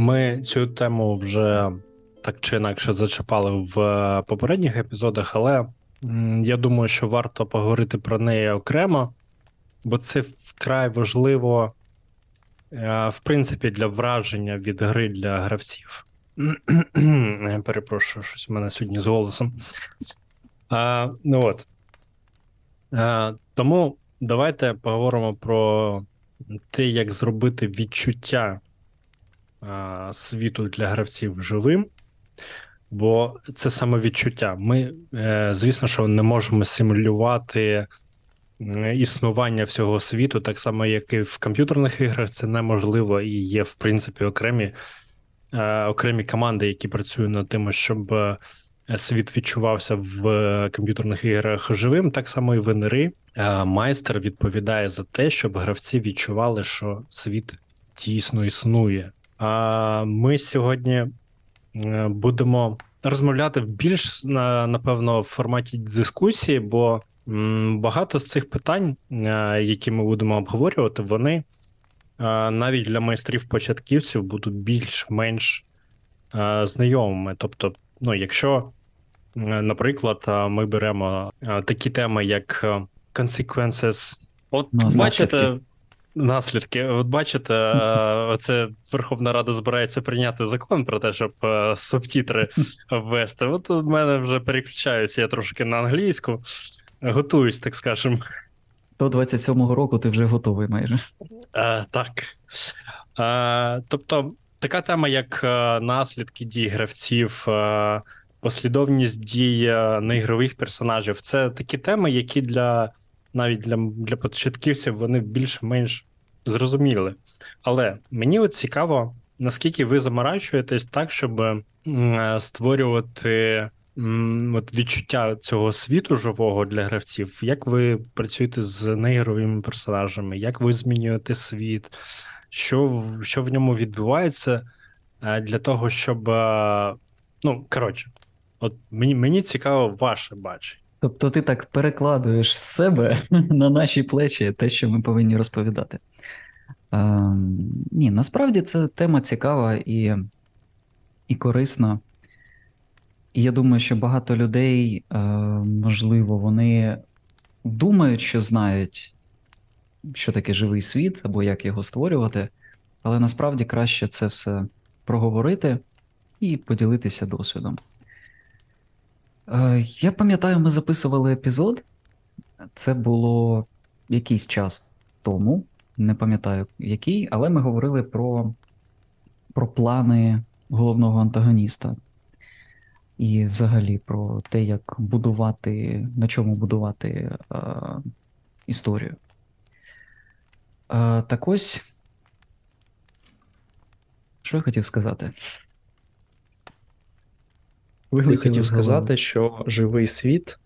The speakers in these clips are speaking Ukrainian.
Ми цю тему вже так чи інакше зачіпали в е, попередніх епізодах, але я думаю, що варто поговорити про неї окремо, бо це вкрай важливо, е, в принципі, для враження від гри для гравців. Перепрошую, щось у мене сьогодні з голосом. А, Ну от. А, Тому давайте поговоримо про те, як зробити відчуття світу для гравців живим. Бо це саме відчуття. Ми, е, звісно, що не можемо симулювати існування всього світу, так само, як і в комп'ютерних іграх, це неможливо і є, в принципі, окремі е, окремі команди, які працюють над тим, щоб е, світ відчувався в комп'ютерних іграх живим, так само і в НРИ. Майстер відповідає за те, щоб гравці відчували, що світ дійсно існує. Ми сьогодні Е, будемо розмовляти в більш напевно в форматі дискусії, бо багато з цих питань, е, які ми будемо обговорювати, вони е, навіть для майстрів-початківців будуть більш-менш знайомими. Тобто, ну, якщо, наприклад, ми беремо такі теми, як consequences, от ну, бачите. Наслідки, от бачите, оце Верховна Рада збирається прийняти закон про те, щоб е, субтітри ввести. От у мене вже переключаються я трошки на англійську, готуюсь, так скажемо. До 27-го року ти вже готовий майже. А, Так. А, Тобто, така тема, як е, наслідки дій гравців, е, послідовність дій неігрових персонажів, це такі теми, які для навіть для для початківців вони більш-менш зрозуміли. Але мені от цікаво, наскільки ви заморачуєтесь так, щоб створювати от відчуття цього світу живого для гравців, як ви працюєте з неігровими персонажами, як ви змінюєте світ, що що в ньому відбувається е, для того, щоб. Е, ну, коротше, от мені мені цікаво ваше бачення. Тобто ти так перекладуєш з себе на наші плечі те, що ми повинні розповідати. Ем, Ні, насправді це тема цікава і і корисна. І я думаю, що багато людей, е, можливо, вони думають, що знають, що таке живий світ або як його створювати, але насправді краще це все проговорити і поділитися досвідом. Е, я пам'ятаю, ми записували епізод. Це було якийсь час тому, не пам'ятаю який, але ми говорили про про плани головного антагоніста. І взагалі про те, як будувати, на чому будувати е, історію. Е, так ось, що я хотів сказати? Ви хотів сказати, що живий світ.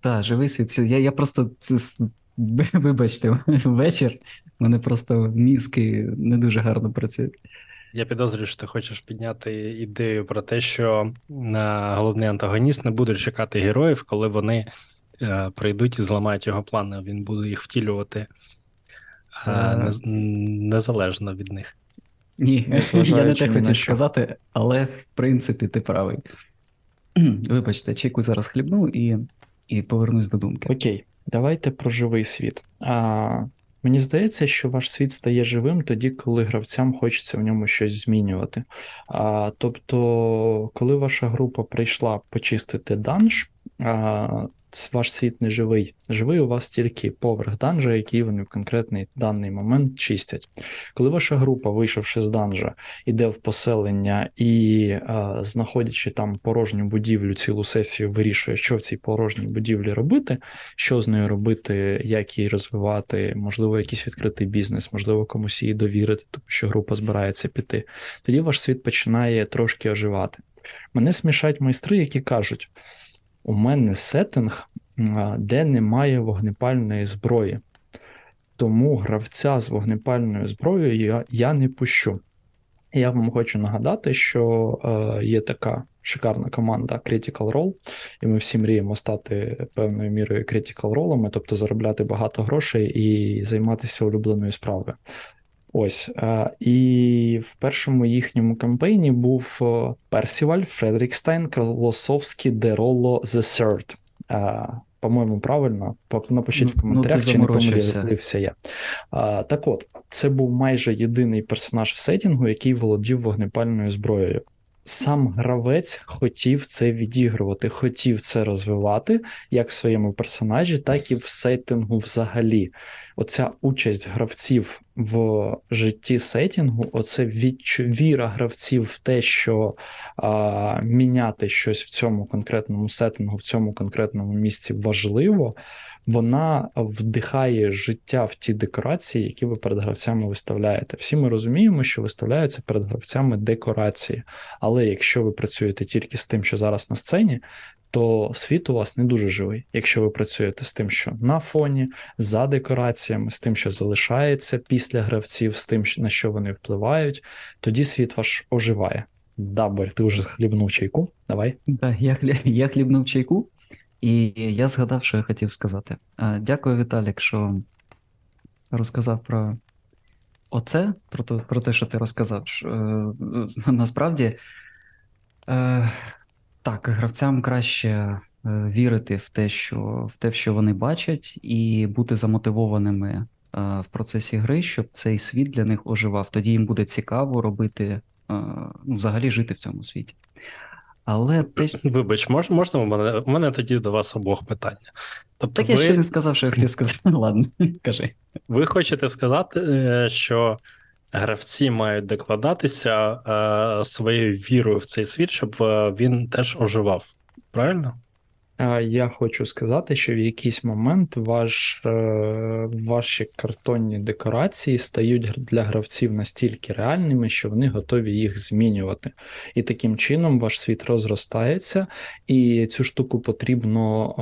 Так, живий світ. Я я просто вибачте, вечір. Мене просто мізки не дуже гарно працюють. Я підозрюю, що ти хочеш підняти ідею про те, що е, головний антагоніст не буде чекати героїв, коли вони е, прийдуть і зламають його плани. Він буде їх втілювати е, незалежно від них. Ні, я не те хотів сказати, але в принципі ти правий. Вибачте, чайку зараз хлібну і і повернусь до думки. Окей, давайте про живий світ. А, Мені здається, що ваш світ стає живим тоді, коли гравцям хочеться в ньому щось змінювати. А, Тобто, коли ваша група прийшла почистити данж, ваш світ не живий. Живий у вас тільки поверх данжа, який вони в конкретний даний момент чистять. Коли ваша група, вийшовши з данжа, йде в поселення і, а, знаходячи там порожню будівлю, цілу сесію, вирішує, що в цій порожній будівлі робити, що з нею робити, як її розвивати, можливо, якийсь відкритий бізнес, можливо, комусь її довірити, тому що група збирається піти. Тоді ваш світ починає трошки оживати. Мене смішать майстри, які кажуть у мене сеттинг, де немає вогнепальної зброї. Тому гравця з вогнепальною зброєю я, я не пущу. Я вам хочу нагадати, що е, є така шикарна команда Critical Role, і ми всі мріємо стати певною мірою Critical Role, тобто заробляти багато грошей і займатися улюбленою справою. Ось. І в першому їхньому кампейні був Персіваль, Фредерікстайн, Колосовський, Дероло, The Third. По-моєму, правильно. Напишіть Ну, в коментарях, ну, чи не помилився я. А, Так от, це був майже єдиний персонаж в сетінгу, який володів вогнепальною зброєю. Сам гравець хотів це відігрувати, хотів це розвивати як в своєму персонажі, так і в сеттингу взагалі. Оця участь гравців в житті сеттінгу, оце відчу... віра гравців в те, що а, міняти щось в цьому конкретному сеттингу, в цьому конкретному місці важливо, вона вдихає життя в ті декорації, які ви перед гравцями виставляєте. Всі ми розуміємо, що виставляються перед гравцями декорації. Але якщо ви працюєте тільки з тим, що зараз на сцені, то світ у вас не дуже живий. Якщо ви працюєте з тим, що на фоні, за декораціями, з тим, що залишається після гравців, з тим, на що вони впливають, тоді світ ваш оживає. Дабер, ти вже хлібнув чайку? Давай. Да, я, хлі... я хлібнув чайку, і я згадав, що я хотів сказати. Дякую, Віталік, що розказав про оце, про те, про те, що ти розказав. Е, насправді, е, так, гравцям краще е, вірити в те, що, в те, що вони бачать, і бути замотивованими в процесі гри, щоб цей світ для них оживав. Тоді їм буде цікаво робити, ну, взагалі жити в цьому світі. Але те, що- Вибач, мож, можна у мене? У мене тоді до вас обох питання. Тобто, так я ще не сказав, що я хотів сказати. Ладно, кажи. ви хочете сказати, е, що гравці мають докладатися е, своєю вірою в цей світ, щоб е, він теж оживав. Правильно? Я хочу сказати, що в якийсь момент ваш, е, ваші картонні декорації стають для гравців настільки реальними, що вони готові їх змінювати. І таким чином ваш світ розростається, і цю штуку потрібно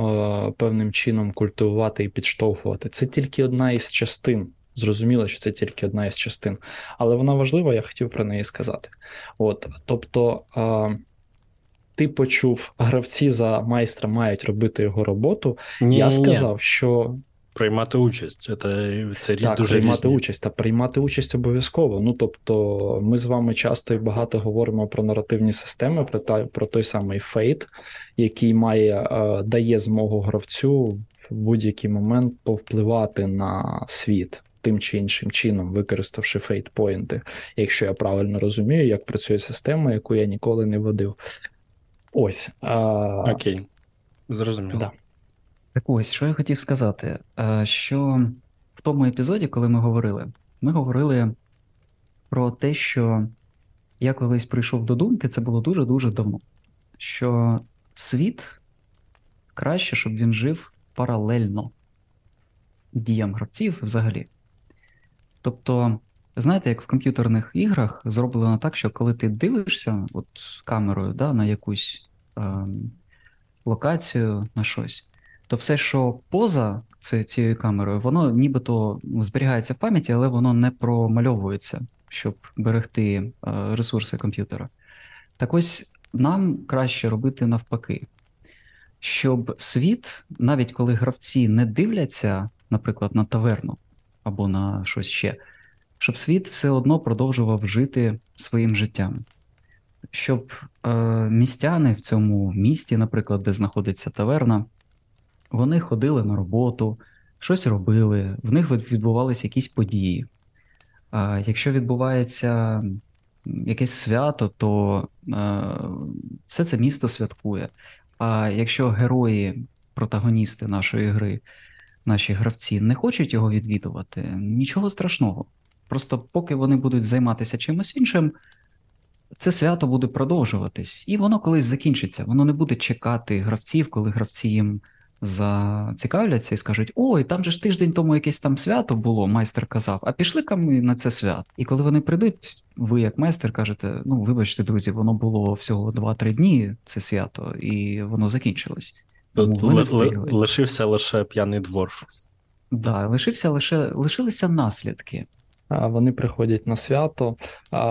е, певним чином культивувати і підштовхувати. Це тільки одна із частин. Зрозуміло, що це тільки одна із частин, але вона важлива, я хотів про неї сказати. От, тобто. Ти почув, гравці за майстра мають робити його роботу. Ні, Я ні, сказав, що приймати участь. Це, це так, дуже приймати різні. участь та приймати участь обов'язково. Ну тобто, ми з вами часто і багато говоримо про наративні системи, про та про той самий фейт, який має е, дає змогу гравцю в будь-який момент повпливати на світ. Тим чи іншим чином, використавши fate point и, якщо я правильно розумію, як працює система, яку я ніколи не водив. Ось. А, Окей. Зрозуміло. Да. Так ось, що я хотів сказати, що в тому епізоді, коли ми говорили, ми говорили про те, що я колись прийшов до думки, це було дуже-дуже давно, що світ краще, щоб він жив паралельно діям гравців взагалі. Тобто, знаєте, як в комп'ютерних іграх зроблено так, що коли ти дивишся от камерою да, на якусь локацію, на щось, то все, що поза цією камерою, воно нібито зберігається в пам'яті, але воно не промальовується, щоб берегти е, ресурси комп'ютера. Так ось нам краще робити навпаки, щоб світ, навіть коли гравці не дивляться, наприклад, на таверну або на щось ще, щоб світ все одно продовжував жити своїм життям. Щоб е, містяни в цьому місті, наприклад, де знаходиться таверна, вони ходили на роботу, щось робили, в них відбувалися якісь події. А якщо відбувається якесь свято, то е, все це місто святкує. А якщо герої, протагоністи нашої гри, наші гравці не хочуть його відвідувати, нічого страшного. Просто поки вони будуть займатися чимось іншим, це свято буде продовжуватись, і воно колись закінчиться. Воно не буде чекати гравців, коли гравці їм зацікавляться і скажуть: ой, там же ж тиждень тому якесь там свято було, майстер казав, а пішли-ка ми на це свято. І коли вони прийдуть, ви, як майстер, кажете: ну, вибачте, друзі, воно було всього 2-3 дні, це свято, і воно закінчилось. Тому ли- ли- лишився лише п'яний двор. Да, лишився лише лишилися наслідки. Вони приходять на свято,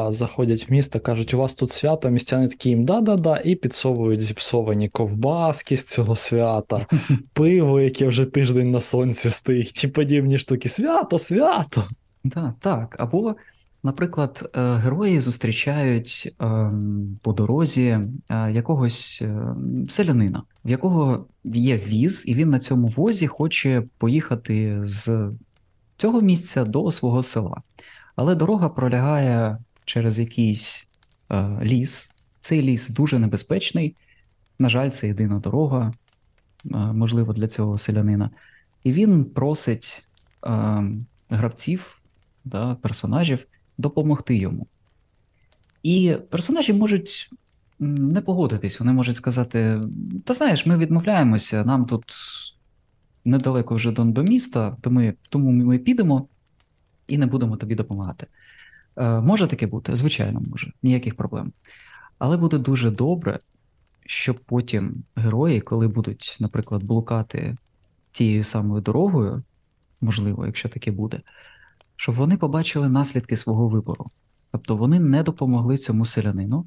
заходять в місто, кажуть, у вас тут свято, містяни такі їм да-да-да, і підсовують зіпсовані ковбаски з цього свята, пиво, яке вже тиждень на сонці стоїть, ті подібні штуки. Свято, свято. Да, так. Або, наприклад, е, герої зустрічають ем, по дорозі е, якогось ем, селянина, в якого є віз, і він на цьому возі хоче поїхати з цього місця до свого села. Але дорога пролягає через якийсь е, ліс. Цей ліс дуже небезпечний. На жаль, це єдина дорога, е, можливо, для цього селянина. І він просить е, гравців, да, персонажів допомогти йому. І персонажі можуть не погодитись, вони можуть сказати: Та знаєш, ми відмовляємося, нам тут недалеко вже до, до міста, то ми, тому ми підемо і не будемо тобі допомагати. Е, може таке бути? Звичайно, може, ніяких проблем. Але буде дуже добре, щоб потім герої, коли будуть, наприклад, блукати тією самою дорогою, можливо, якщо таке буде, щоб вони побачили наслідки свого вибору. Тобто вони не допомогли цьому селянину,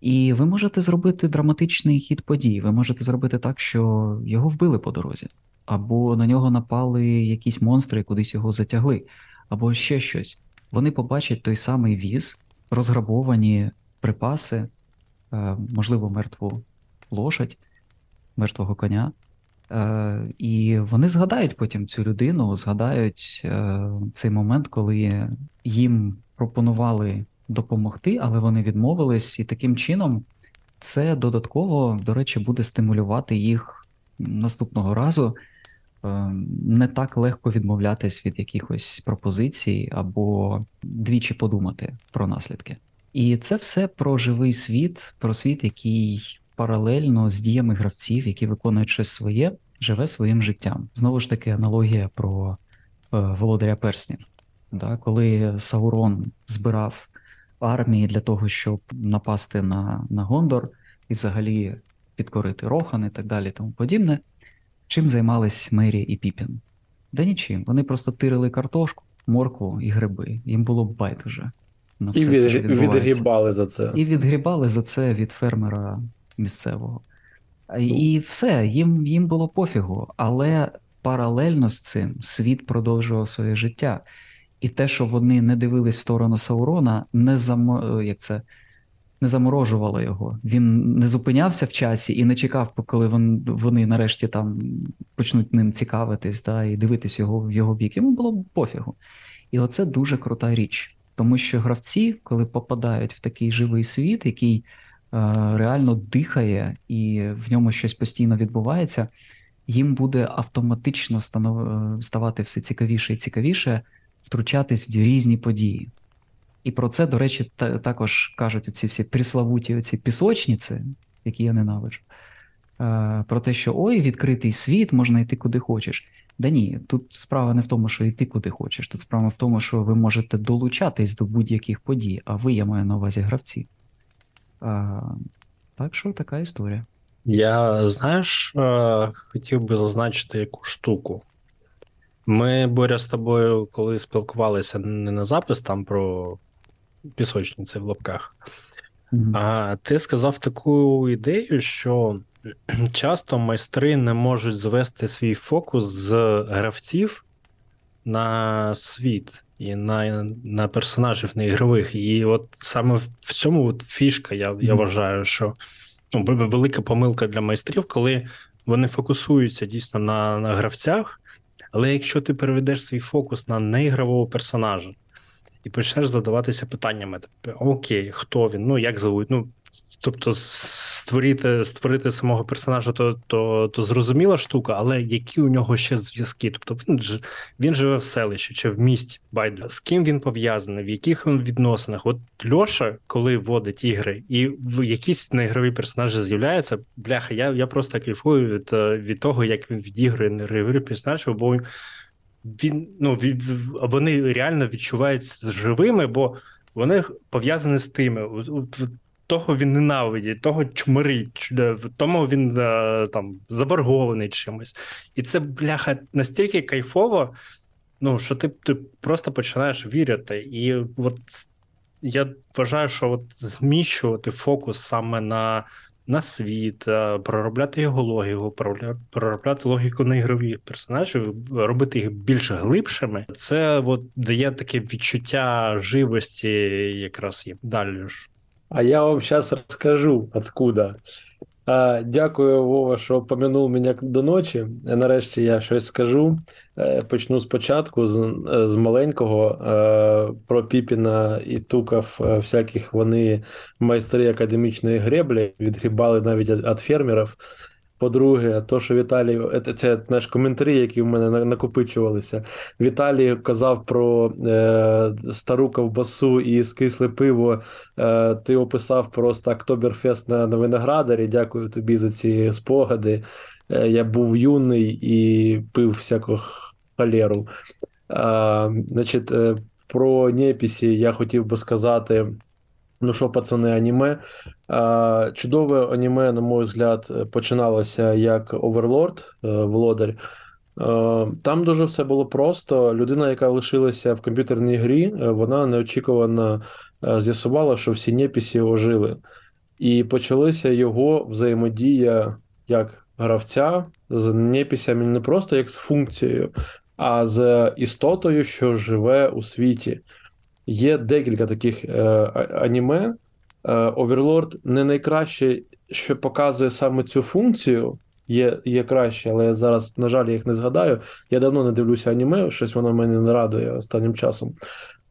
і ви можете зробити драматичний хід подій. Ви можете зробити так, що його вбили по дорозі, або на нього напали якісь монстри кудись його затягли, або ще щось. Вони побачать той самий віз, розграбовані припаси, е, можливо, мертву лошадь, мертвого коня. Е, І вони згадають потім цю людину, згадають е, цей момент, коли їм пропонували допомогти, але вони відмовились, і таким чином це додатково, до речі, буде стимулювати їх наступного разу не так легко відмовлятись від якихось пропозицій або двічі подумати про наслідки. І це все про живий світ, про світ, який паралельно з діями гравців, які виконують щось своє, живе своїм життям. Знову ж таки, аналогія про е, володаря перснів. Да? Коли Саурон збирав армії для того, щоб напасти на, на Гондор і взагалі підкорити Рохан і так далі, тому подібне. Чим займались Мері і Піпін? Да нічим. Вони просто тирили картошку, моркву і гриби. Їм було байдуже. На І все це, що від, відбувається. відгрібали за це. І відгрібали за це від фермера місцевого. А, І все, їм, їм було пофігу. Але паралельно з цим світ продовжував своє життя. І те, що вони не дивились в сторону Саурона, не замо... як це, не заморожувало його. Він не зупинявся в часі і не чекав, коли вони нарешті там почнуть ним цікавитись да, і дивитись його в його бік. Йому було пофігу. І оце дуже крута річ. Тому що гравці, коли попадають в такий живий світ, який е, реально дихає і в ньому щось постійно відбувається, їм буде автоматично станов... е, ставати все цікавіше і цікавіше втручатись в різні події. І про це, до речі, та- також кажуть оці всі приславуті оці пісочниці, які я ненавиджу. Е, про те, що ой, відкритий світ, можна йти куди хочеш. Да ні, тут справа не в тому, що йти куди хочеш. Тут справа в тому, що ви можете долучатись до будь-яких подій, а ви, я маю на увазі гравці. А, так що така історія. Я, знаєш, е, хотів би зазначити яку штуку. Ми, Боря, з тобою, коли спілкувалися не на запис там про пісочниці в лапках, Мгм. а ти сказав таку ідею, що часто майстри не можуть звести свій фокус з гравців на світ і на, на персонажів на ігрових. І от саме в цьому от фішка, я, я вважаю, що ну, велика помилка для майстрів, коли вони фокусуються дійсно на, на гравцях, але якщо ти переведеш свій фокус на неігрового персонажа і почнеш задаватися питаннями: типу, окей, хто він, ну як зовуть, ну тобто створити, створити самого персонажа, то, то, то зрозуміла штука, але які у нього ще зв'язки? Тобто він ж він живе в селищі чи в місті байдуже. З ким він пов'язаний, в яких він відносинах? От Льоша, коли вводить ігри, і в якісь неігрові персонажі з'являються, бляха, я, я просто кайфую від, е, від того, як він відігрує неігрові персонажі, бо він ну вони реально відчуваються живими, бо вони пов'язані з тими. Того він ненавидить, того чмирить, тому він е, там заборгований чимось. І це, бляха, настільки кайфово, ну, що ти, ти просто починаєш вірити. І от я вважаю, що от зміщувати фокус саме на на світ, е, проробляти його логіку, проробля- проробляти логіку на ігрові персонажів, робити їх більш глибшими. Це от дає таке відчуття живості, якраз їм. Далі. А я вам сейчас расскажу, откуда. Дякую, Вова, що помянув мене до ночі. Нарешті я щось скажу. Е, Почну спочатку з, е, з маленького е, про Піпіна і Тукав всяких вони майстри академічної греблі, відгрібали навіть від фермерів. По-друге, то, що Віталій, це, знаєш, коментарі, які в мене накопичувалися. Віталій казав про е, стару ковбасу і скисле пиво. Е, ти описав просто Октоберфест на, на виноградарі. Дякую тобі за ці спогади. Е, я був юний і пив всяку халеру. А, значить, е, про Непісі я хотів би сказати. Ну що, пацани, аніме. А, чудове аніме, на мой взгляд, починалося як Overlord, е, Володар. Е, Там дуже все було просто. Людина, яка лишилася в комп'ютерній грі, е, вона неочікувано з'ясувала, що всі непісі ожили. І почалася його взаємодія як гравця з непісями не просто як з функцією, а з істотою, що живе у світі. Є декілька таких е, аніме. Е, Overlord не найкраще, що показує саме цю функцію. Є, є краще, але я зараз, на жаль, я їх не згадаю. Я давно не дивлюся аніме, щось воно мене не радує останнім часом.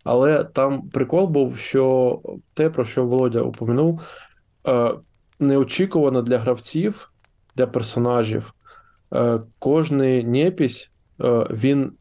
Але там прикол був, що те, про що Володя упомянув, е, неочікувано для гравців, для персонажів. Е, Кожний непісь, е, він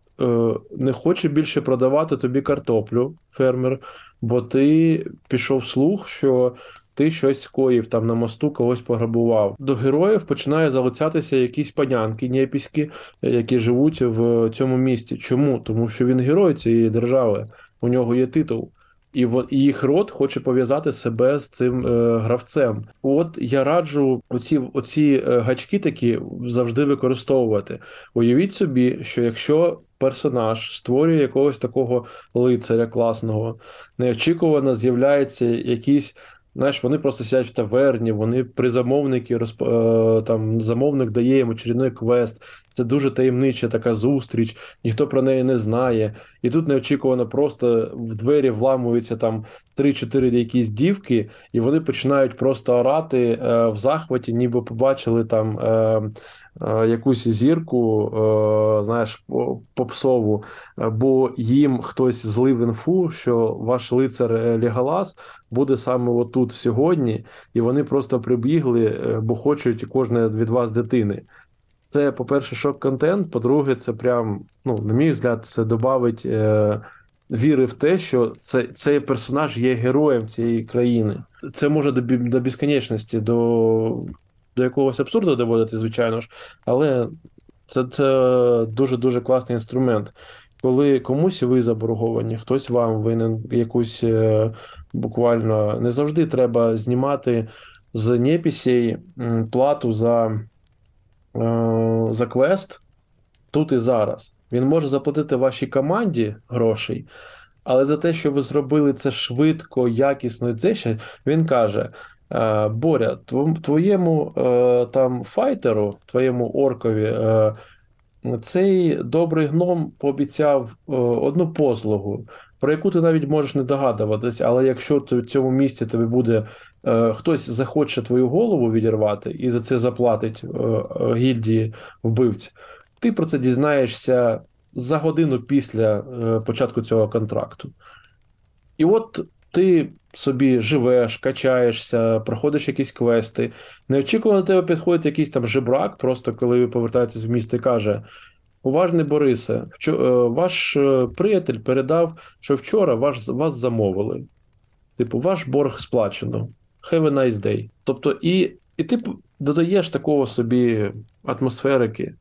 не хоче більше продавати тобі картоплю, фермер, бо ти пішов слух, що ти щось скоїв там на мосту, когось пограбував. До героїв починає залицятися якісь панянки непіські, е, які живуть в цьому місті. Чому? Тому що він герой цієї держави, у нього є титул. І їх род хоче пов'язати себе з цим е, гравцем. От я раджу оці, оці е, гачки такі завжди використовувати. Уявіть собі, що якщо персонаж створює якогось такого лицаря класного, неочікувано з'являється якийсь. Знаєш, вони просто сидять в таверні, вони при замовники розп... е, там замовник дає їм очередний квест. Це дуже таємнича така зустріч, ніхто про неї не знає. І тут неочікувано просто в двері вламуються там 3-4 якісь дівки, і вони починають просто орати е, в захваті, ніби побачили там е, якусь зірку, е, знаєш, попсову, Е, бо їм хтось злив інфу, що ваш лицар е, Леголас буде саме отут сьогодні, і вони просто прибігли, е, бо хочуть кожне від вас дитини. Це, по-перше, шок-контент. По-друге, це прям, ну, на мій взгляд, це додавить е, віри в те, що це, цей персонаж є героєм цієї країни. Це може до, до безконечності, до, до якогось абсурду доводити, звичайно ж, але це, це дуже-дуже класний інструмент. Коли комусь ви заборговані, хтось вам винен якусь е, буквально не завжди треба знімати з непісей плату за, е, за квест тут і зараз. Він може заплатити вашій команді грошей, але за те, що ви зробили це швидко, якісно, і це ще він каже: Боря, твоєму е, там файтеру, твоєму оркові, е, цей добрий гном пообіцяв е, одну послугу, про яку ти навіть можеш не догадуватись, але якщо ти в цьому місті тобі буде е, хтось захоче твою голову відірвати і за це заплатить е, е, гільдії вбивць, ти про це дізнаєшся за годину після е, початку цього контракту. І от ти собі живеш, качаєшся, проходиш якісь квести. Неочікувано до тебе підходить якийсь там жебрак, просто коли ви повертаєтесь в місто і каже: Уважний Борисе, е, ваш е, приятель передав, що вчора ваш, вас замовили. Типу, ваш борг сплачено. Have a nice day. Тобто, і, і ти додаєш такого собі атмосферики.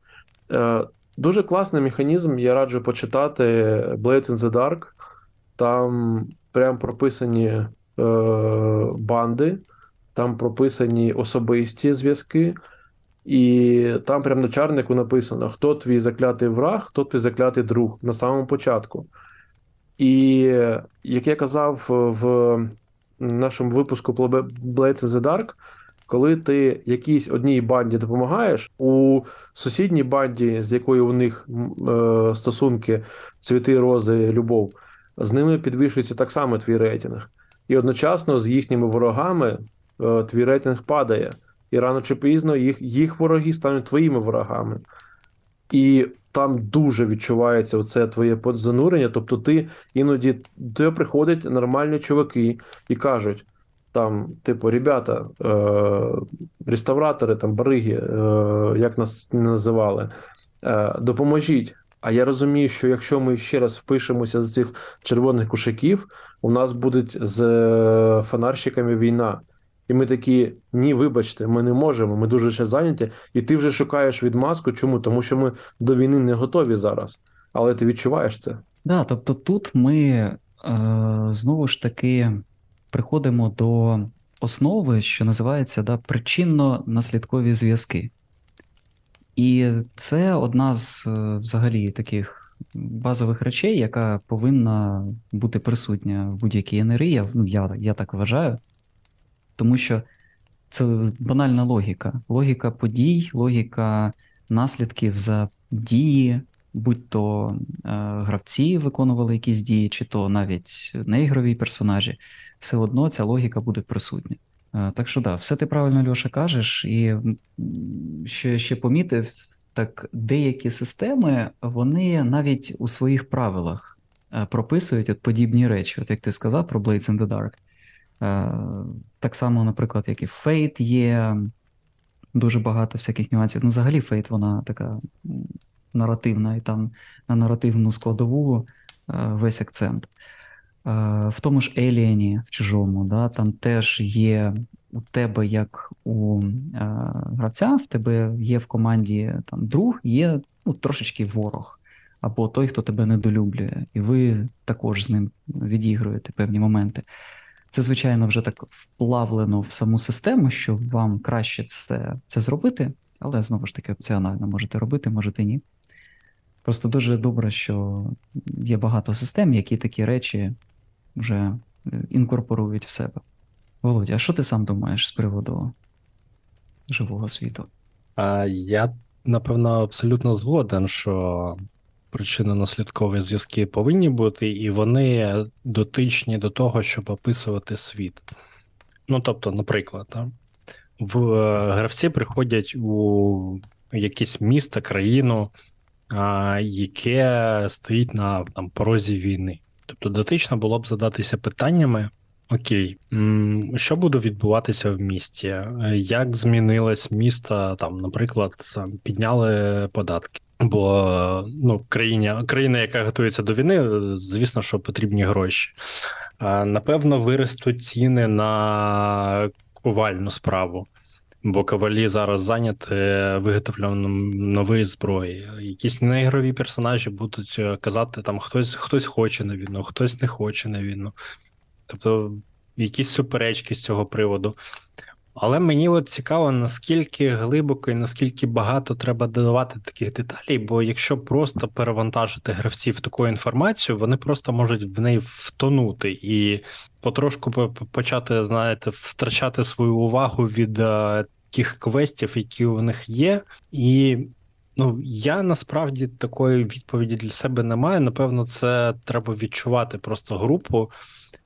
Е, Дуже класний механізм, я раджу почитати Blades in the Dark. Там прям прописані е, банди, там прописані особисті зв'язки, і там прям на чарнику написано, хто твій заклятий враг, хто твій заклятий друг на самому початку. І як я казав в нашому випуску Blades in the Dark, коли ти якійсь одній банді допомагаєш, у сусідній банді, з якою у них е, стосунки, цвіти, рози, любов, з ними підвищується так само твій рейтинг. І одночасно з їхніми ворогами е, твій рейтинг падає. І рано чи пізно їх, їх вороги стануть твоїми ворогами. І там дуже відчувається оце твоє занурення. Тобто, ти іноді до приходять нормальні чуваки і кажуть: там, типу, ребята, е, реставратори, там, бариги, е, як нас називали, е, допоможіть. А я розумію, що якщо ми ще раз впишемося з цих червоних кушаків, у нас буде з е, фонарщиками війна. І ми такі: ні, вибачте, ми не можемо, ми дуже ще зайняті. І ти вже шукаєш відмазку. Чому? Тому що ми до війни не готові зараз. Але ти відчуваєш це. Да, тобто тут ми е, знову ж таки приходимо до основи, що називається да, причинно-наслідкові зв'язки. І це одна з е, взагалі таких базових речей, яка повинна бути присутня в будь-якій енергії. Ну, я, я так вважаю. Тому що це банальна логіка. Логіка подій, логіка наслідків за дії, будь то е, гравці виконували якісь дії, чи то навіть неігрові персонажі, все одно ця логіка буде присутня. Е, так що да, все ти правильно, Льоша, кажеш, і що я ще помітив, так деякі системи вони навіть у своїх правилах е, прописують от подібні речі, от як ти сказав про Blades in the Dark. Е, Так само, наприклад, як і Fate є дуже багато всяких нюансів. Ну, взагалі, Fate, вона така наративна, і там на наративну складову весь акцент. Е, В тому ж Еліані, в чужому, да, там теж є у тебе, як у е, гравця, в тебе є в команді там друг, є ну, трошечки ворог, або той, хто тебе недолюблює, і ви також з ним відігруєте певні моменти. Це, звичайно, вже так вплавлено в саму систему, що вам краще це, це зробити, але знову ж таки опціонально можете робити, можете ні. Просто дуже добре, що є багато систем, які такі речі вже е, інкорпорують в себе. Володя, а що ти сам думаєш з приводу живого світу? А я, напевно, абсолютно згоден, що причинно-наслідкові зв'язки повинні бути, і вони дотичні до того, щоб описувати світ. Ну, тобто, наприклад, та, в е, гравці приходять у якесь місто, країну, а, яке стоїть на там, порозі війни. Тобто, дотично було б задатися питаннями. Окей, що буде відбуватися в місті? Як змінилось місто, там, наприклад, підняли податки? Бо ну, країна, країна, яка готується до війни, звісно, що потрібні гроші. Напевно, виростуть ціни на ковальну справу, бо кавалі зараз зайняті виготовленням нової зброї. Якісь неігрові персонажі будуть е, казати, там хтось, хтось хоче на війну, хтось не хоче на війну. Тобто якісь суперечки з цього приводу. Але мені от цікаво, наскільки глибоко і наскільки багато треба додавати таких деталей, бо якщо просто перевантажити гравців такою інформацією, вони просто можуть в неї втонути і потрошку по- по- почати, знаєте, втрачати свою увагу від е, тих квестів, які у них є. І ну, я насправді такої відповіді для себе не маю. Напевно, це треба відчувати просто групу а,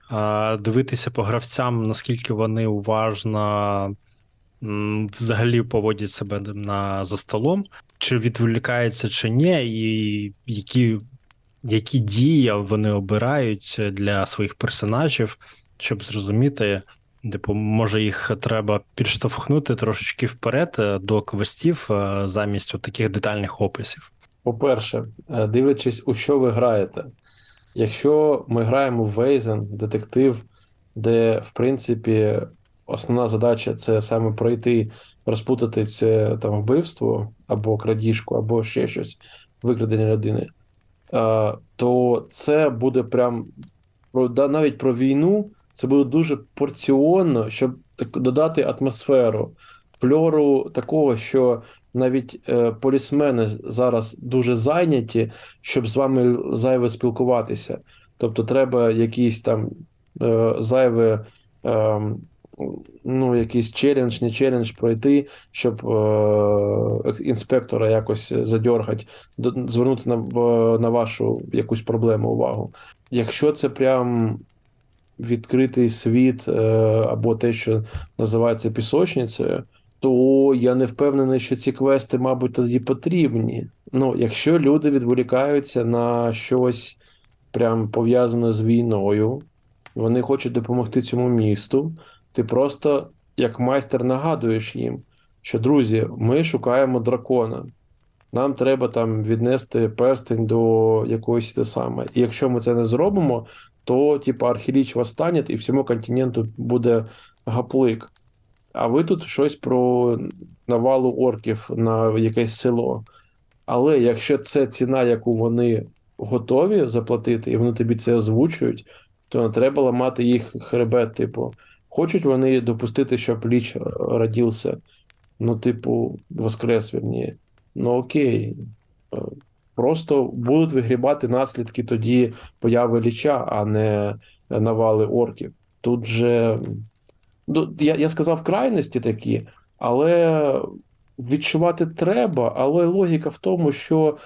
дивитися по гравцям, наскільки вони уважно взагалі поводять себе на, за столом, чи відволікаються, чи ні, і які, які дії вони обирають для своїх персонажів, щоб зрозуміти. Типу, може, їх треба підштовхнути трошечки вперед е, до квестів е, замість таких детальних описів. По-перше, е, дивлячись, у що ви граєте. Якщо ми граємо в Вейзен, детектив, де, в принципі, основна задача це саме пройти, розпутати це там вбивство або крадіжку, або ще щось, викрадення людини, то це буде прям навіть про війну, це буде дуже порціонно, щоб додати атмосферу, фльору такого, що навіть е, полісмени зараз дуже зайняті, щоб з вами зайве спілкуватися. Тобто, треба якісь там е, зайве е, ну, якийсь челендж, не челендж пройти, щоб е, інспектора якось задьоргати, звернути на, на вашу якусь проблему увагу. Якщо це прям відкритий світ е, або те, що називається пісочницею, то я не впевнений, що ці квести, мабуть, тоді потрібні. Ну, якщо люди відволікаються на щось прям пов'язане з війною, вони хочуть допомогти цьому місту, ти просто як майстер нагадуєш їм, що друзі, ми шукаємо дракона. Нам треба там віднести перстень до якоїсь те саме. І якщо ми це не зробимо, то типу, архіліч восстане, і всьому континенту буде гаплик. А ви тут щось про навалу орків на якесь село. Але якщо це ціна, яку вони готові заплатити, і вони тобі це озвучують, то не треба ламати їх хребет. Типу, хочуть вони допустити, щоб ліч родився. Ну, типу, воскрес, вірніше. Ну окей. Е, Просто будуть вигрібати наслідки тоді появи ліча, а не навали орків. Тут же. Ну, я, я сказав крайності такі, але відчувати треба, але логіка в тому, що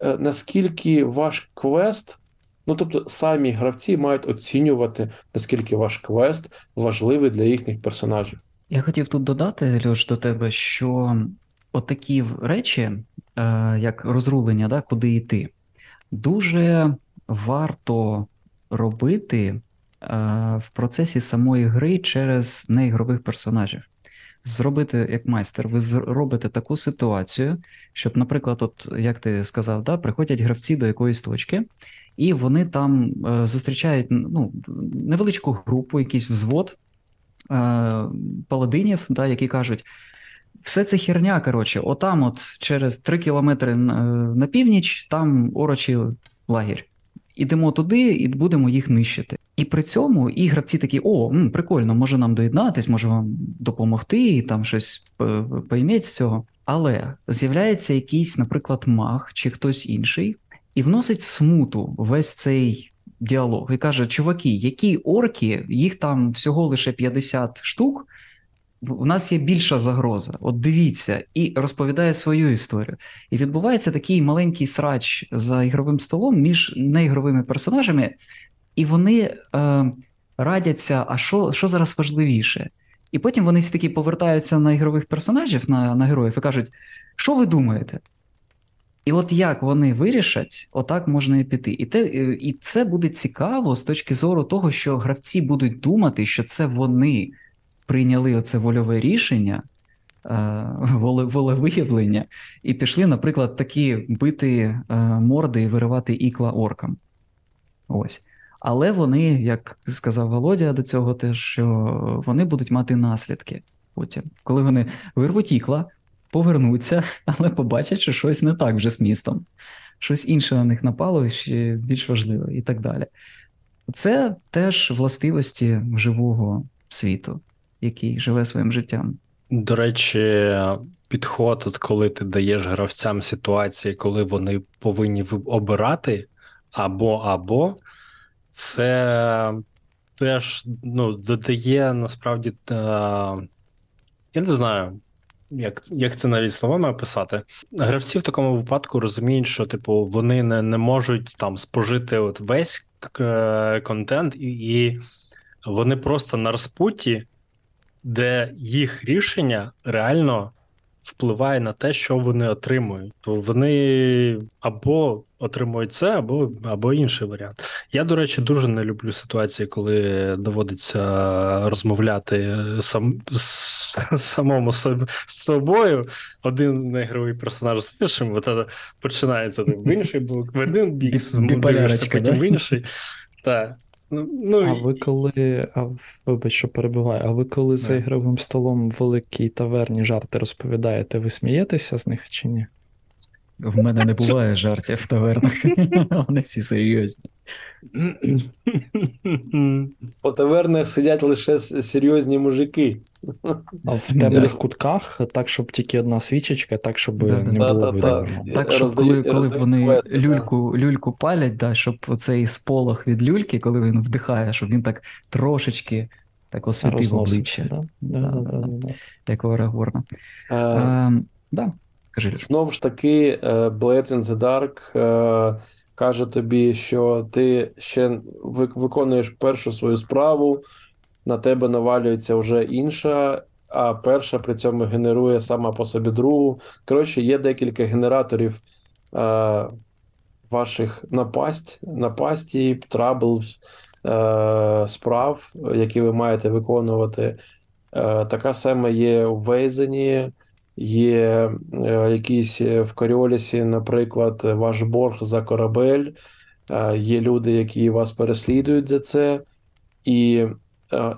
е, наскільки ваш квест, ну тобто самі гравці мають оцінювати, наскільки ваш квест важливий для їхніх персонажів. Я хотів тут додати, Льош, до тебе, що отакі речі, е, як розрулення, да, куди йти, дуже варто робити в процесі самої гри через неігрових персонажів. Зробити як майстер, ви зр- робите таку ситуацію, щоб, наприклад, от як ти сказав, да, приходять гравці до якоїсь точки, і вони там е, зустрічають ну, невеличку групу, якийсь взвод е, паладинів, да, які кажуть: все це херня, коротше, отам, от через 3 кілометри на, північ, там орочий лагерь. Ідемо туди і будемо їх нищити. І при цьому і гравці такі: о, м, прикольно, може нам доєднатись, може вам допомогти, і там щось п- пойметь з цього. Але з'являється якийсь, наприклад, маг чи хтось інший, і вносить смуту весь цей діалог і каже: чуваки, які орки, їх там всього лише 50 штук. У нас є більша загроза. От дивіться, і розповідає свою історію. І відбувається такий маленький срач за ігровим столом між неігровими персонажами, і вони е, радяться, а що, що зараз важливіше? І потім вони всі таки повертаються на ігрових персонажів, на, на героїв, і кажуть: що ви думаєте? І от як вони вирішать, отак можна і піти. І, те, е, і це буде цікаво з точки зору того, що гравці будуть думати, що це вони прийняли оце вольове рішення, е, воле- волевиявлення, і пішли, наприклад, такі бити е, морди і виривати ікла оркам. Ось. Але вони, як сказав Володя до цього, теж що вони будуть мати наслідки потім. Коли вони вирвуть ікла, повернуться, але побачать, що щось не так вже з містом. Щось інше на них напало, ще більш важливе, і так далі. Це теж властивості живого світу, який живе своїм життям. До речі, підход, от коли ти даєш гравцям ситуації, коли вони повинні ви- обирати або або, це теж ну, додає насправді. Е, я не знаю, як, як це навіть словами описати. Гравці в такому випадку розуміють, що типу вони не, не можуть там спожити от весь е, контент, і, і вони просто на розпутті, де їх рішення реально впливає на те, що вони отримують. То вони або отримують це, або, або інший варіант. Я, до речі, дуже не люблю ситуації, коли доводиться розмовляти сам, з, самому з собою. Один неігровий персонаж з іншим, от це починається в інший бік, в один бік, дивишся, потім в інший. Так. Ну, ну, А ви коли, а вибач, що перебиваю, а ви коли за ігровим столом в великій таверні жарти розповідаєте, ви смієтеся з них чи ні? В мене не буває жартів в тавернах. Вони всі серйозні. По тавернах сидять лише серйозні мужики. А в темних кутках, так, щоб тільки одна свічечка, так, щоб не було видно. Так, щоб коли, коли вони люльку, люльку палять, да, щоб оцей сполох від люльки, коли він вдихає, щоб він так трошечки Так освітив обличчя, як у Арагорна. Е, Ем, да, кажи. Знову ж таки, е, Blades in the Dark е, каже тобі, що ти ще виконуєш першу свою справу, на тебе навалюється вже інша, а перша при цьому генерує сама по собі другу. Коротше, є декілька генераторів е, ваших напасть, напасті, troubles, е, справ, які ви маєте виконувати. Така сама є у Вейзені, є е, якісь е, в Коріолісі, наприклад, ваш борг за корабель. Е, є люди, які вас переслідують за це, і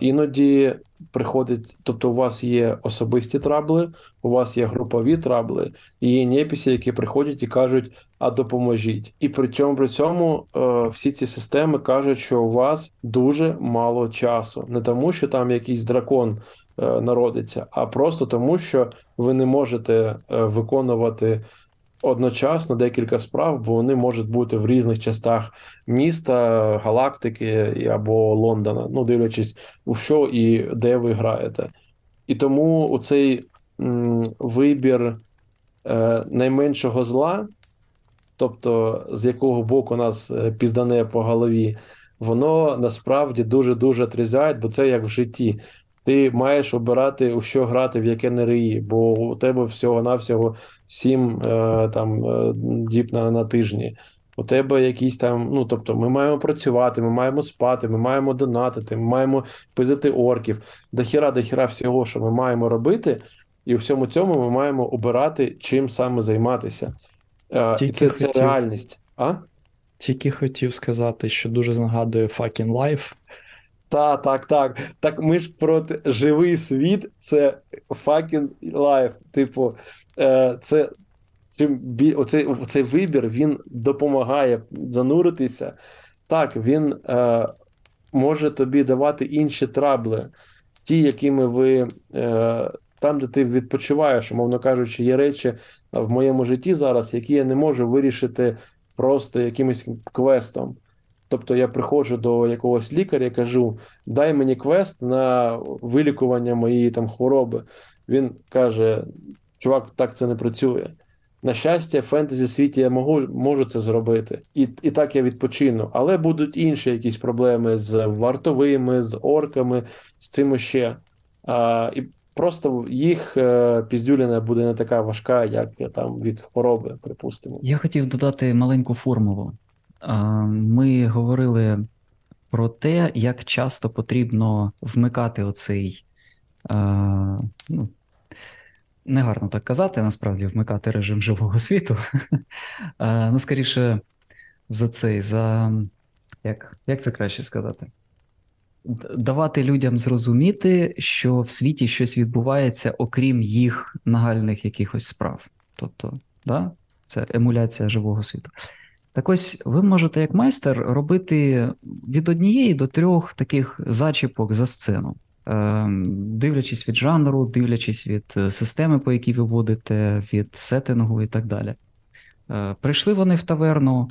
іноді приходить, тобто у вас є особисті трабли, у вас є групові трабли, і є неписи, які приходять і кажуть, а допоможіть. І при цьому при цьому всі ці системи кажуть, що у вас дуже мало часу. Не тому, що там якийсь дракон народиться, а просто тому, що ви не можете е, виконувати одночасно декілька справ, бо вони можуть бути в різних частах міста, галактики або Лондона, ну дивлячись у що і де ви граєте. І тому цей вибір е, найменшого зла, тобто з якого боку нас е, піздане по голові, воно насправді дуже-дуже трізяє, бо це як в житті. Ти маєш обирати, у що грати, в яке риї, бо у тебе всього-навсього сім е, там е, діб на, на тижні. У тебе якісь там, ну тобто, ми маємо працювати, ми маємо спати, ми маємо донатити, ми маємо пизити орків. Дохіра, дохіра всього, що ми маємо робити, і у всьому цьому ми маємо обирати, чим саме займатися. Е, Тільки це, це реальність. А? Тільки хотів сказати, що дуже нагадує fucking life. Так, так, так. Так ми ж проти живий світ це fucking life. Типу, е, це чим оцей, оцей вибір він допомагає зануритися. Так, він е, може тобі давати інші трабли, ті, якими ви е, там, де ти відпочиваєш, умовно кажучи, є речі в моєму житті зараз, які я не можу вирішити просто якимось квестом. Тобто я приходжу до якогось лікаря і кажу: дай мені квест на вилікування моєї там хвороби. Він каже: чувак, так це не працює. На щастя, в фентезі світі я можу, можу це зробити, і, і так я відпочину. Але будуть інші якісь проблеми з вартовими, з орками, з цим ще. А, і просто їх е, піздюліна буде не така важка, як там від хвороби, припустимо. Я хотів додати маленьку формулу. А, Ми говорили про те, як часто потрібно вмикати оцей, ну, негарно так казати, насправді, вмикати режим живого світу. Ну, скоріше, за цей, за як, як це краще сказати? Давати людям зрозуміти, що в світі щось відбувається, окрім їх нагальних якихось справ. Тобто, да? це емуляція живого світу. Так ось ви можете, як майстер, робити від однієї до трьох таких зачіпок за сцену, Ем, дивлячись від жанру, дивлячись від е, системи, по якій ви будете, від сеттингу і так далі. Е, Прийшли вони в таверну,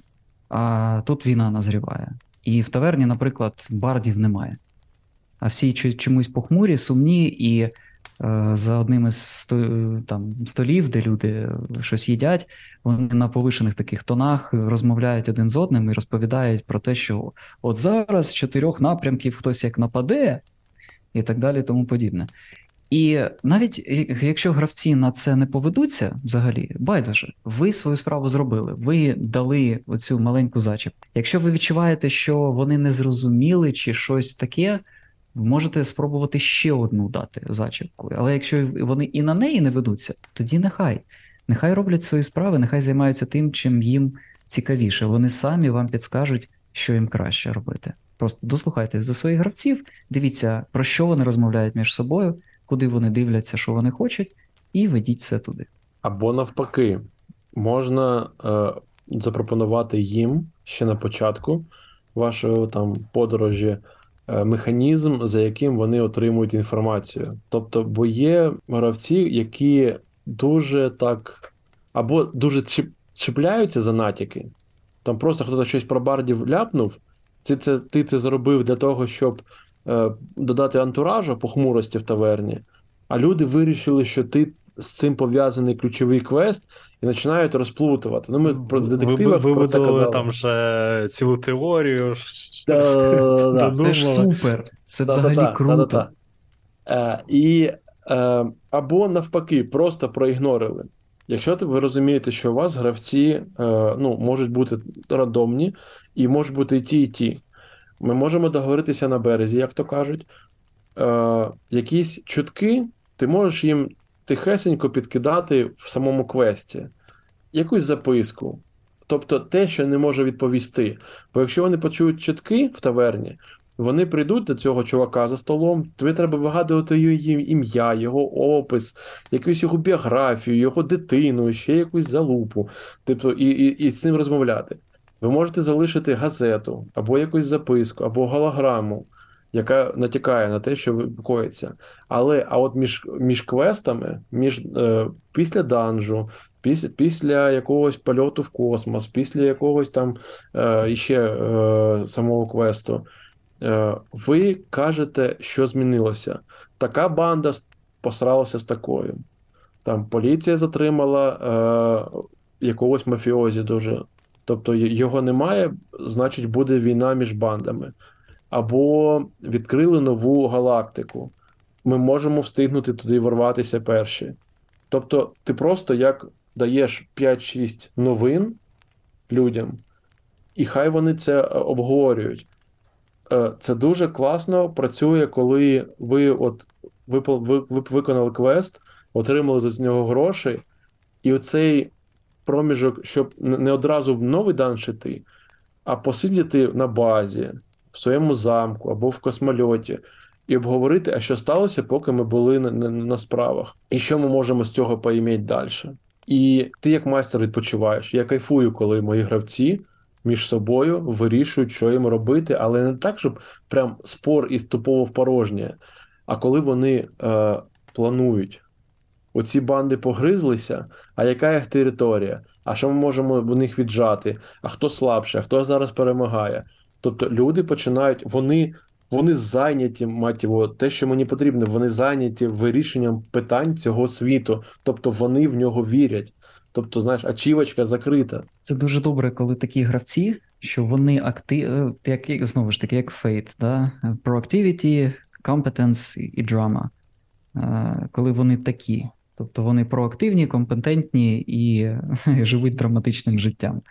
а тут війна назріває. І в таверні, наприклад, бардів немає. А всі чомусь похмурі, сумні, і е, за одним із сто, там, столів, де люди щось їдять, вони на повишених таких тонах розмовляють один з одним і розповідають про те, що от зараз з чотирьох напрямків хтось як нападе, і так далі, тому подібне. І навіть якщо гравці на це не поведуться взагалі, байдуже, ви свою справу зробили, ви дали оцю маленьку зачіп. Якщо ви відчуваєте, що вони не зрозуміли чи щось таке, можете спробувати ще одну дати зачіпку. Але якщо вони і на неї не ведуться, тоді нехай. Нехай роблять свої справи, нехай займаються тим, чим їм цікавіше. Вони самі вам підскажуть, що їм краще робити. Просто дослухайтесь до своїх гравців, дивіться, про що вони розмовляють між собою, куди вони дивляться, що вони хочуть, і ведіть все туди. Або навпаки, можна е, запропонувати їм ще на початку вашої там подорожі механізм, за яким вони отримують інформацію. Тобто, бо є гравці, які дуже так або дуже чіпляються за натяки. Там просто хтось щось про бардів ляпнув. Це, це, ти це зробив для того, щоб е, додати антуражу похмурості в таверні, а люди вирішили, що ти з цим пов'язаний ключовий квест, і починають розплутувати. Ну, ми про в Ви, детективах ви, про це казали. там вже цілу теорію. Це ж супер. Це взагалі круто. Е, і, е, або навпаки, просто проігнорили. Якщо ви розумієте, що у вас гравці е, ну, можуть бути рандомні і можуть бути і ті, і ті. Ми можемо договоритися на березі, як то кажуть. Е, якісь чутки ти можеш їм тихесенько підкидати в самому квесті, якусь записку. Тобто те, що не може відповісти. Бо якщо вони почують чутки в таверні, вони прийдуть до цього чувака за столом, тобі треба вигадувати її ім'я, його опис, якусь його біографію, його дитину, ще якусь залупу. Тобто, і, і, і з ним розмовляти. Ви можете залишити газету, або якусь записку, або голограму, яка натякає на те, що коїться. Але а от між, між квестами, між, е, після данжу, після, після якогось польоту в космос, після якогось там е, іще е, самого квесту, е, ви кажете, що змінилося. Така банда посралася з такою. Там поліція затримала е, якогось мафіозі дуже. Тобто його немає, значить, буде війна між бандами. Або відкрили нову галактику. Ми можемо встигнути туди ворватися перші. Тобто, ти просто як даєш 5-6 новин людям, і хай вони це е, обговорюють. Е, Це дуже класно працює, коли ви от виконали квест, отримали за нього гроші, і оцей проміжок, щоб не одразу в новий данж іти, а посидіти на базі, в своєму замку або в космольоті, і обговорити, а що сталося, поки ми були на, на, на справах, і що ми можемо з цього поіміти далі. І ти, як майстер, відпочиваєш. Я кайфую, коли мої гравці між собою вирішують, що їм робити, але не так, щоб прям спор із тупого в порожнє. А коли вони е, планують, оці банди погризлися, а яка їх територія? А що ми можемо в них віджати? А хто слабше, а хто зараз перемагає? Тобто люди починають, вони, вони зайняті, мать його, те, що мені потрібно, вони зайняті вирішенням питань цього світу. Тобто вони в нього вірять. Тобто, знаєш, ачівочка закрита. Це дуже добре, коли такі гравці, що вони актив, як як- знову ж таки, як Fate, да? Proactivity, competence і- drama. Е, Коли вони такі. Тобто вони проактивні, компетентні і живуть драматичним життям,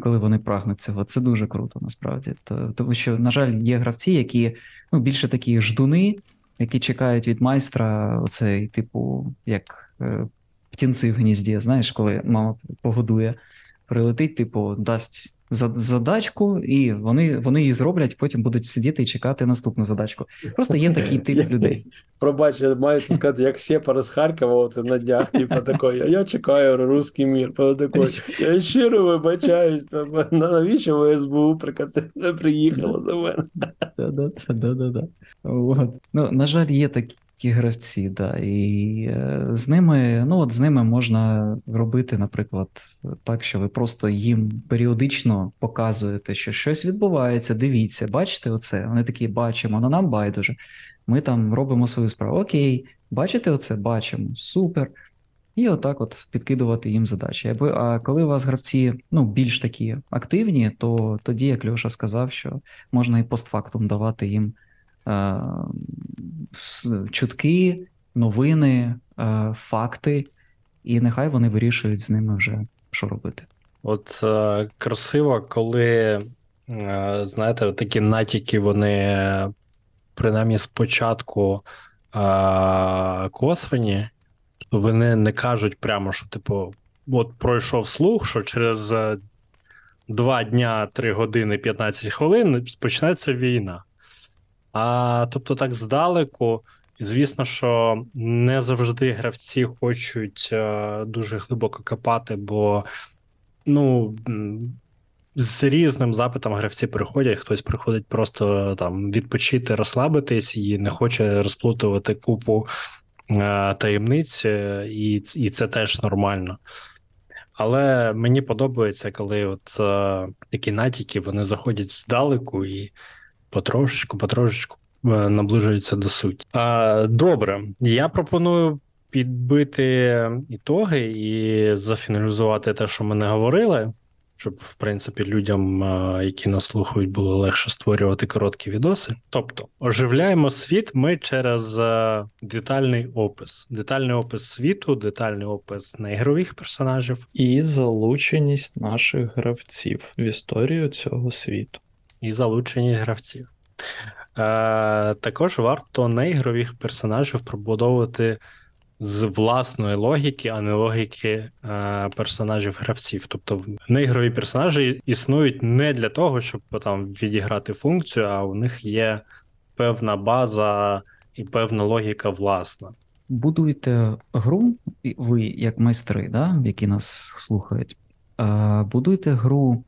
коли вони прагнуть цього. Це дуже круто, насправді. То- Тому що, на жаль, є гравці, які ну, більше такі ждуни, які чекають від майстра оцей, типу, як е, птінці в гнізді, знаєш, коли мама погодує прилетить, типу, дасть задачку, і вони, вони її зроблять, потім будуть сидіти і чекати наступну задачку. Просто є такий тип людей. Пробач, я маю це сказати, як Сєпар з Харкова, оце на днях, типу такий, я чекаю русський мір. По такий, я щиро вибачаюсь, там, навіщо ви СБУ прикати- приїхало до мене? Да-да-да. От. Ну, на жаль, є такі гравці, да, і е, з ними, ну от з ними можна робити, наприклад, так, що ви просто їм періодично показуєте, що щось відбувається, дивіться, бачите оце? Вони такі бачимо, на нам байдуже. Ми там робимо свою справу. Окей, бачите оце? Бачимо, супер. І отак от підкидувати їм задачі. А коли у вас гравці ну, більш такі активні, то тоді, як Льоша сказав, що можна і постфактум давати їм чутки, новини, е, факти, і нехай вони вирішують з ними вже, що робити. От е, красиво, коли, е, знаєте, такі натяки, вони е, принаймні спочатку е, косвені, вони не кажуть прямо, що, типу, от пройшов слух, що через е, 2 дня, 3 години, 15 хвилин почнеться війна. А тобто, так здалеку, звісно, що не завжди гравці хочуть е, дуже глибоко копати, бо ну, з різним запитом гравці приходять, хтось приходить просто там відпочити, розслабитись і не хоче розплутувати купу е, таємниць, е, і, і це теж нормально. Але мені подобається, коли от е, такі натяки вони заходять здалеку і потрошечку, потрошечку е, наближується до суті. А, добре, я пропоную підбити ітоги і зафіналізувати те, що ми не говорили, щоб, в принципі, людям, е, які нас слухають, було легше створювати короткі відоси. Тобто, оживляємо світ ми через е, детальний опис. Детальний опис світу, детальний опис неігрових персонажів І залученість наших гравців в історію цього світу. І залучені гравців. Е, також варто неігрових персонажів пробудовувати з власної логіки, а не логіки е, персонажів гравців. Тобто неігрові персонажі існують не для того, щоб там відіграти функцію, а у них є певна база і певна логіка власна. Будуйте гру, ви як майстри, да, які нас слухають, е, будуйте гру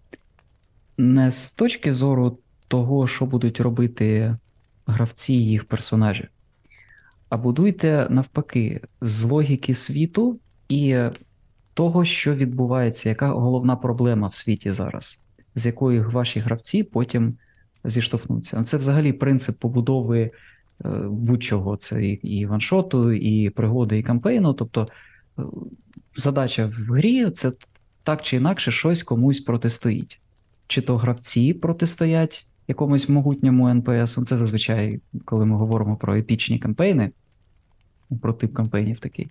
не з точки зору того, що будуть робити гравці і їх персонажі, а будуйте навпаки з логіки світу і того, що відбувається, яка головна проблема в світі зараз, з якою ваші гравці потім зіштовхнуться. Це взагалі принцип побудови е, будь-чого. Це і, ваншоту, і пригоди, і кампейну. Тобто е, задача в грі це так чи інакше щось комусь протистоїть. Чи то гравці протистоять якомусь могутньому НПС, це зазвичай, коли ми говоримо про епічні кампейни, про тип кампейнів такий.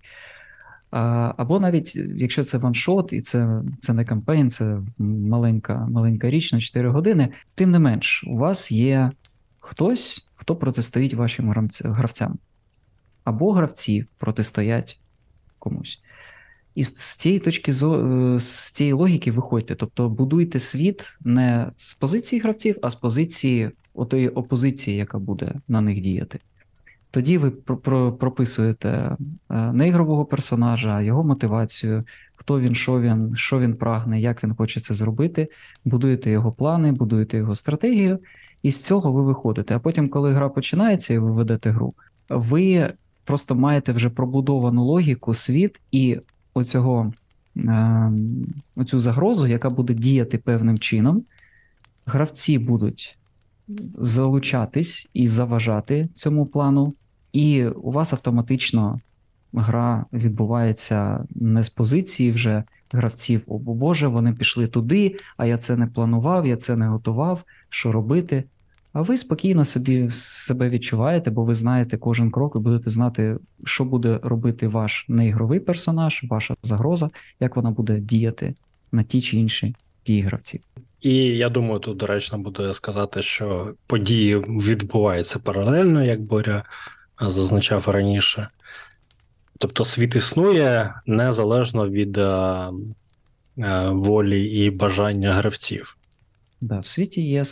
Або навіть якщо це ваншот, і це, це не кампейн, це маленька, маленька річ на 4 години, тим не менш, у вас є хтось, хто протистоїть вашим гравцям, або гравці протистоять комусь. І з- цієї точки зо- е, з цієї логіки виходьте. Тобто будуйте світ не з позиції гравців, а з позиції отої опозиції, яка буде на них діяти. Тоді ви про- про- прописуєте е, неігрового персонажа, його мотивацію, хто він, що він, що він прагне, як він хоче це зробити, будуєте його плани, будуєте його стратегію, і з цього ви виходите. А потім, коли гра починається і ви ведете гру, ви просто маєте вже пробудовану логіку, світ і оцього, е, оцю загрозу, яка буде діяти певним чином. Гравці будуть залучатись і заважати цьому плану, і у вас автоматично гра відбувається не з позиції вже гравців, о Боже, вони пішли туди, а я це не планував, я це не готував, що робити. А ви спокійно собі себе відчуваєте, бо ви знаєте кожен крок і будете знати, що буде робити ваш неігровий персонаж, ваша загроза, як вона буде діяти на ті чи інші дії гравців. І я думаю, тут доречно буде сказати, що події відбуваються паралельно, як Боря зазначав раніше. Тобто світ існує незалежно від е, е, волі і бажання гравців. Да, в світі є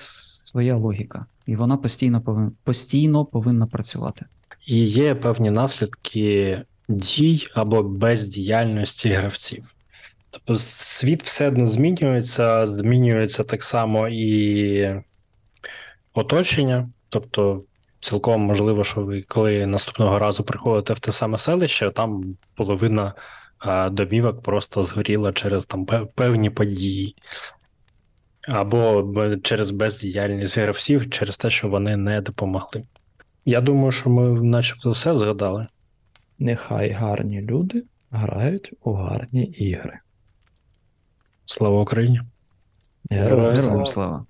своя логіка, і вона постійно повинна, постійно повинна працювати. І є певні наслідки дій або бездіяльності гравців. Тобто світ все одно змінюється, змінюється так само і оточення. Тобто, цілком можливо, що ви коли наступного разу приходите в те саме селище, там половина домівок просто згоріла через там певні події. Або через бездіяльність гравців, через те, що вони не допомогли. Я думаю, що ми начебто все згадали. Нехай гарні люди грають у гарні ігри. Слава Україні! Героям слава!